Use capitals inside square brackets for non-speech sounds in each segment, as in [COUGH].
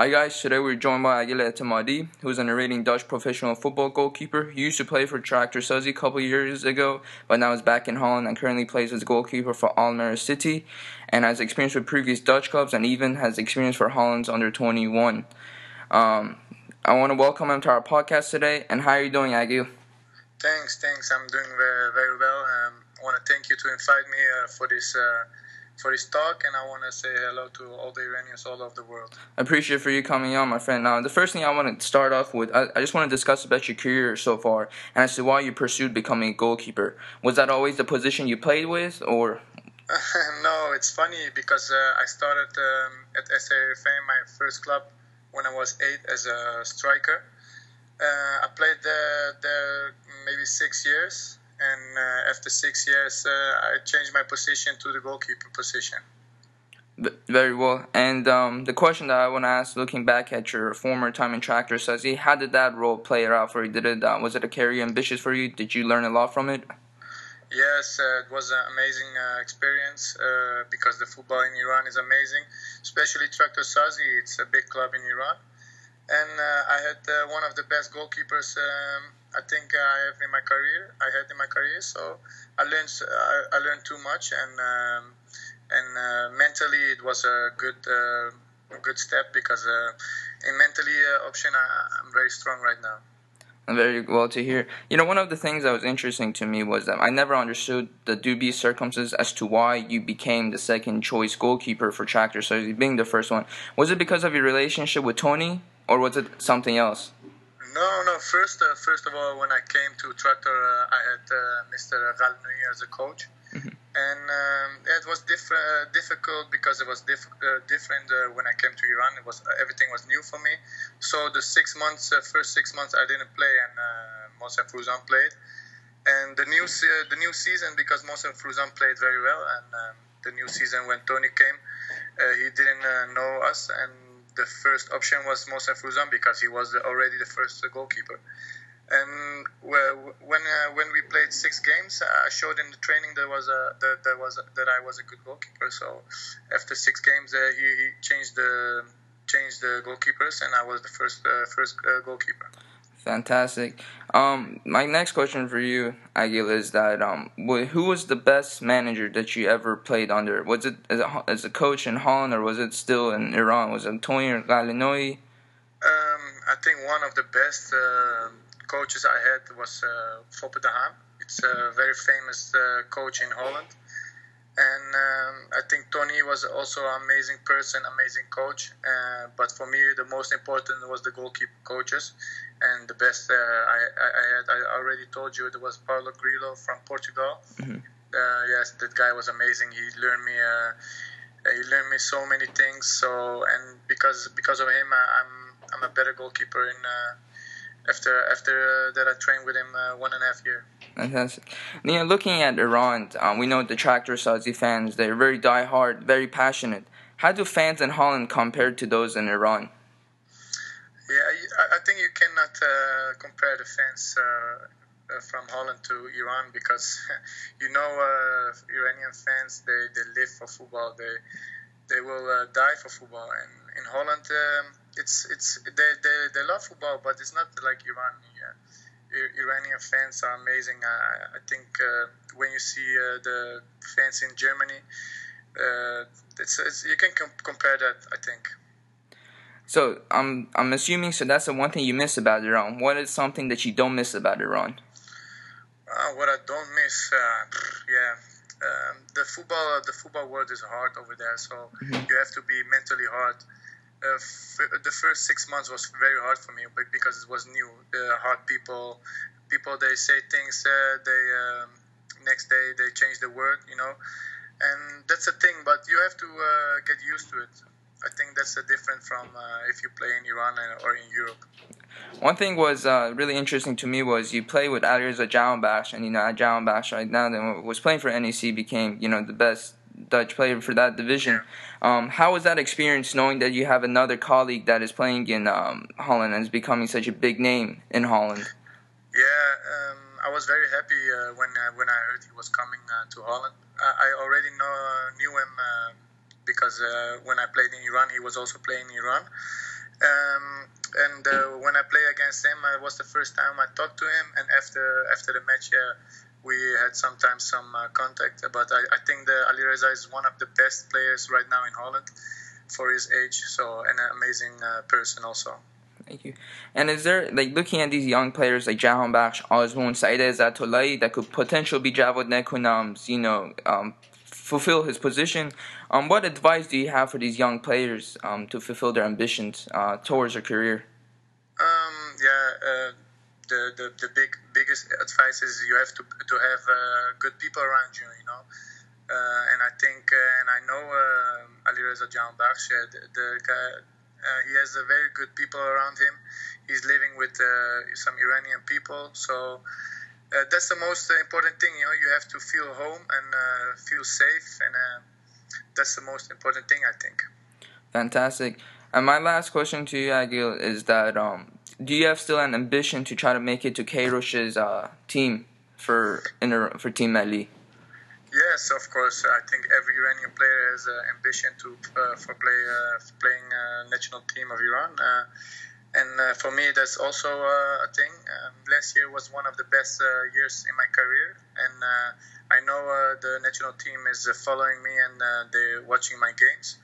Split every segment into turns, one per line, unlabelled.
Hi guys, today we're joined by Agil Etemadi, who's an narrating Dutch professional football goalkeeper. He used to play for Tractor Sazi a couple years ago, but now is back in Holland and currently plays as goalkeeper for Almere City, and has experience with previous Dutch clubs and even has experience for Holland's under 21. Um, I want to welcome him to our podcast today. And how are you doing, Agu?
Thanks, thanks. I'm doing very, very well. Um, I want to thank you to invite me uh, for this. Uh, for this talk, and I want to say hello to all the Iranians all over the world.
I appreciate for you coming on, my friend. Now, the first thing I want to start off with, I, I just want to discuss about your career so far, and as to why you pursued becoming a goalkeeper. Was that always the position you played with, or? [LAUGHS] [LAUGHS]
no, it's funny because uh, I started um, at SAFA, my first club, when I was eight as a striker. Uh, I played there, there maybe six years and uh, after six years, uh, I changed my position to the goalkeeper position.
Very well. And um, the question that I want to ask, looking back at your former time in Tractor Sazi, how did that role play out for you? Did it uh, was it a career ambitious for you? Did you learn a lot from it?
Yes, uh, it was an amazing uh, experience uh, because the football in Iran is amazing, especially Tractor Sazi. It's a big club in Iran, and uh, I had one of the best goalkeepers. Um, I think I have in my career. I had in my career, so I learned I, I learned too much, and um, and uh, mentally it was a good uh, good step because uh, in mentally uh, option I, am very strong right now.
Very well to hear. You know, one of the things that was interesting to me was that I never understood the dubious circumstances as to why you became the second choice goalkeeper for Tractor So being the first one. Was it because of your relationship with Tony, or was it something else?
No, no. First, uh, first of all, when I came to Tractor, uh, I had uh, Mr. Ghalenoei as a coach, mm-hmm. and um, it was diff- uh, difficult because it was diff- uh, different uh, when I came to Iran. It was everything was new for me. So the six months, first six months, I didn't play, and uh, Frouzan played. And the new se- the new season, because Moussa Fruzan played very well, and um, the new season when Tony came, he didn't know us and the first option was Moussa Frouzan because he was already the first goalkeeper. And when uh, when we played six games, I showed in the training that was a that, that was a, that I was a good goalkeeper. So after six games, uh, he, he changed the changed the goalkeepers, and I was the first uh, first uh, goalkeeper.
Fantastic. Um, my next question for you, Agil, is that um, who was the best manager that you ever played under? Was it as a, as a coach in Holland, or was it still in Iran? Was it Tony or Ghalenoei?
Um, I think one of the best uh, coaches I had was uh, Foppe de Haan. It's a very famous uh, coach in Holland and um, I think Tony was also an amazing person, amazing coach. Uh, but for me, the most important was the goalkeeper coaches, and the best uh, I, I, had. I already told you it was Paulo Grillo from Portugal. Mm-hmm. Uh, yes, that guy was amazing. He learned me. Uh, he learned me so many things. So and because because of him, I'm I'm a better goalkeeper in uh, after after that I trained with him uh, one and a half year.
Fantastic. Know, looking at Iran, um, we know the Tractor Sazi fans. They're very die-hard, very passionate. How do fans in Holland compare to those in Iran?
Yeah, I think you cannot uh, compare the fans uh, uh from Holland to Iran because [LAUGHS] you know uh, Iranian fans they, they live for football. They they will uh, die for football. And in Holland, um, it's it's they, they, they love football, but it's not like Iran. Iranian fans are amazing. I, I think uh, when you see uh, the fans in Germany, uh, it's, it's, you can com- compare that. I think.
So I'm I'm assuming so. That's the one thing you miss about Iran. What is something that you don't miss about Iran?
Uh, what I don't miss, uh, yeah, um, the football the football world is hard over there, so mm-hmm. you have to be mentally hard. Uh, f- the first six months was very hard for me, because it was new, the hard people, people they say things, uh, they um, next day they change the word, you know, and that's a thing. But you have to uh, get used to it. I think that's a different from uh, if you play in Iran or in Europe.
One thing was uh, really interesting to me was you play with Alireza Jahanbakhsh, and you know Jahanbakhsh right now was playing for NEC became you know the best Dutch player for that division. Um, how was that experience knowing that you have another colleague that is playing in um, Holland and is becoming such a big name in Holland?
Yeah, um, I was very happy uh, when uh, when I heard he was coming uh, to Holland. I already know knew him uh, because uh, when I played in Iran, he was also playing in Iran and uh, when I play against him, it was the first time I talked to him. And after after the match, yeah, we had sometimes some uh, contact. But I, I think that Alireza is one of the best players right now in Holland for his age. So an amazing uh, person also.
Thank you. And is there like looking at these young players like Jahanbakhsh, Azmoun, Saeid Ezatolahi that could potentially be Javad Nekounam's, you know, um, fulfill his position? Um, what advice do you have for these young players um, to fulfill their ambitions uh, towards their career?
Um, yeah, uh, the, the the big biggest advice is you have to to have uh, good people around you. You know. Uh, and I think, uh, and I know uh, Alireza Jahanbakhsh, the, the guy, uh, he has a very good people around him. He's living with uh, some Iranian people, so uh, that's the most important thing. You know, you have to feel home and feel safe, and that's the most important thing, I think.
Fantastic. And my last question to you, Agil, is that um, do you have still an ambition to try to make it to Queiroz's uh, team for inter- for Team Melli?
Yes, of course. I think every Iranian player has an ambition to uh, for play uh, for playing uh, national team of Iran, uh, and uh, for me that's also uh, a thing. Um, last year was one of the best years in my career, and I know the national team is following me and they're watching my games.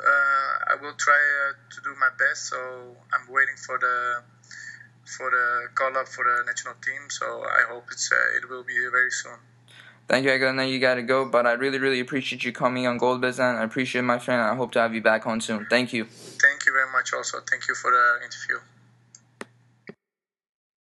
Uh, I will try uh, to do my best, so I'm waiting for the for the call up for the national team. So I hope it's uh, it will be very soon.
Thank you, Ego. Now you gotta go, but I really, really appreciate you coming on Gold Business. I appreciate my friend. I hope to have you back on soon. Thank you.
Thank you very much. Also, thank you for the interview.